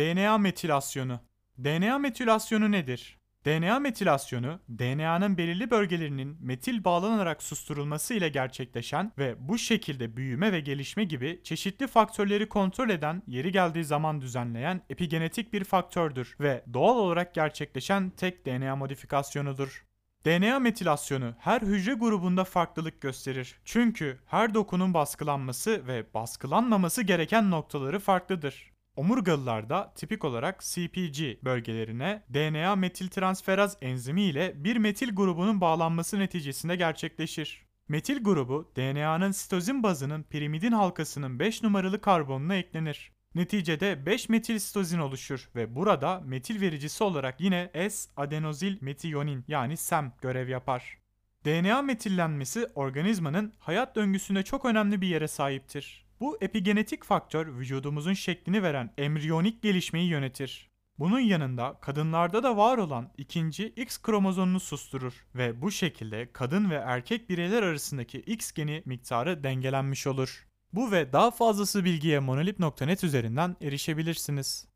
DNA metilasyonu. DNA metilasyonu nedir? DNA metilasyonu, DNA'nın belirli bölgelerinin metil bağlanarak susturulması ile gerçekleşen ve bu şekilde büyüme ve gelişme gibi çeşitli faktörleri kontrol eden, yeri geldiği zaman düzenleyen epigenetik bir faktördür ve doğal olarak gerçekleşen tek DNA modifikasyonudur. DNA metilasyonu her hücre grubunda farklılık gösterir. Çünkü her dokunun baskılanması ve baskılanmaması gereken noktaları farklıdır. Omurgalılarda tipik olarak CPG bölgelerine DNA metiltransferaz enzimi ile bir metil grubunun bağlanması neticesinde gerçekleşir. Metil grubu DNA'nın sitozin bazının pirimidin halkasının 5 numaralı karbonuna eklenir. Neticede 5 metil sitozin oluşur ve burada metil vericisi olarak yine S-adenozil metiyonin yani SAM görev yapar. DNA metillenmesi organizmanın hayat döngüsünde çok önemli bir yere sahiptir. Bu epigenetik faktör vücudumuzun şeklini veren embriyonik gelişmeyi yönetir. Bunun yanında kadınlarda da var olan ikinci X kromozomunu susturur ve bu şekilde kadın ve erkek bireyler arasındaki X geni miktarı dengelenmiş olur. Bu ve daha fazlası bilgiye monolip.net üzerinden erişebilirsiniz.